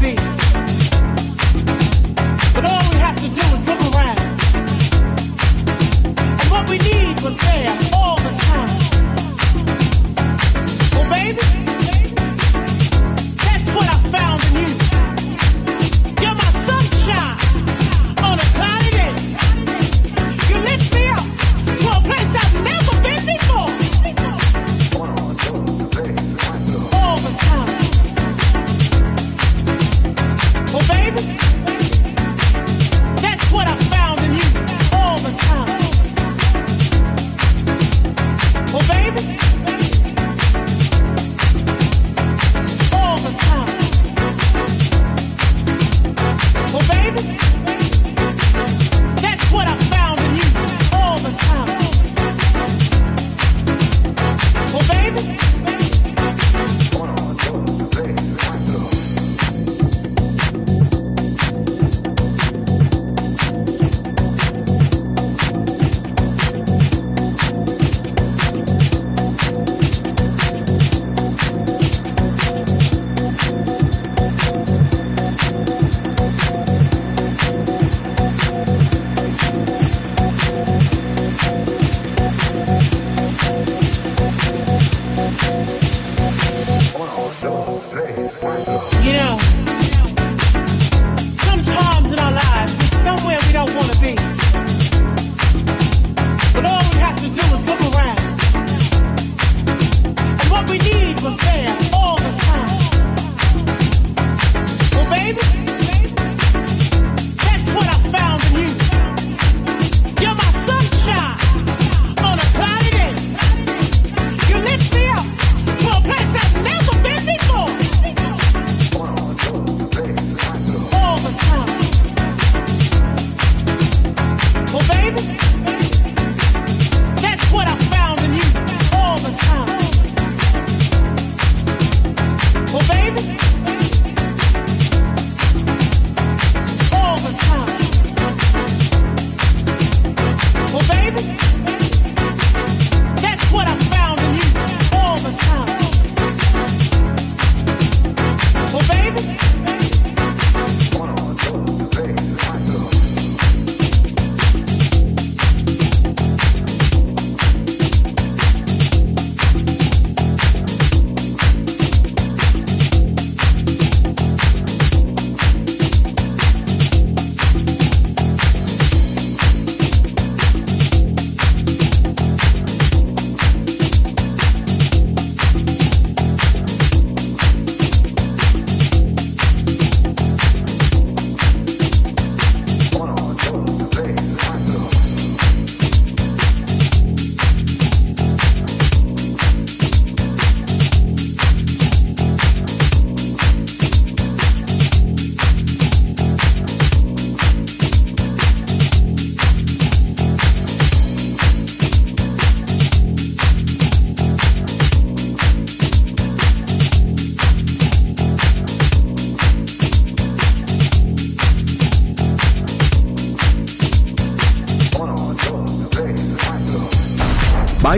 feet.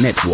Network.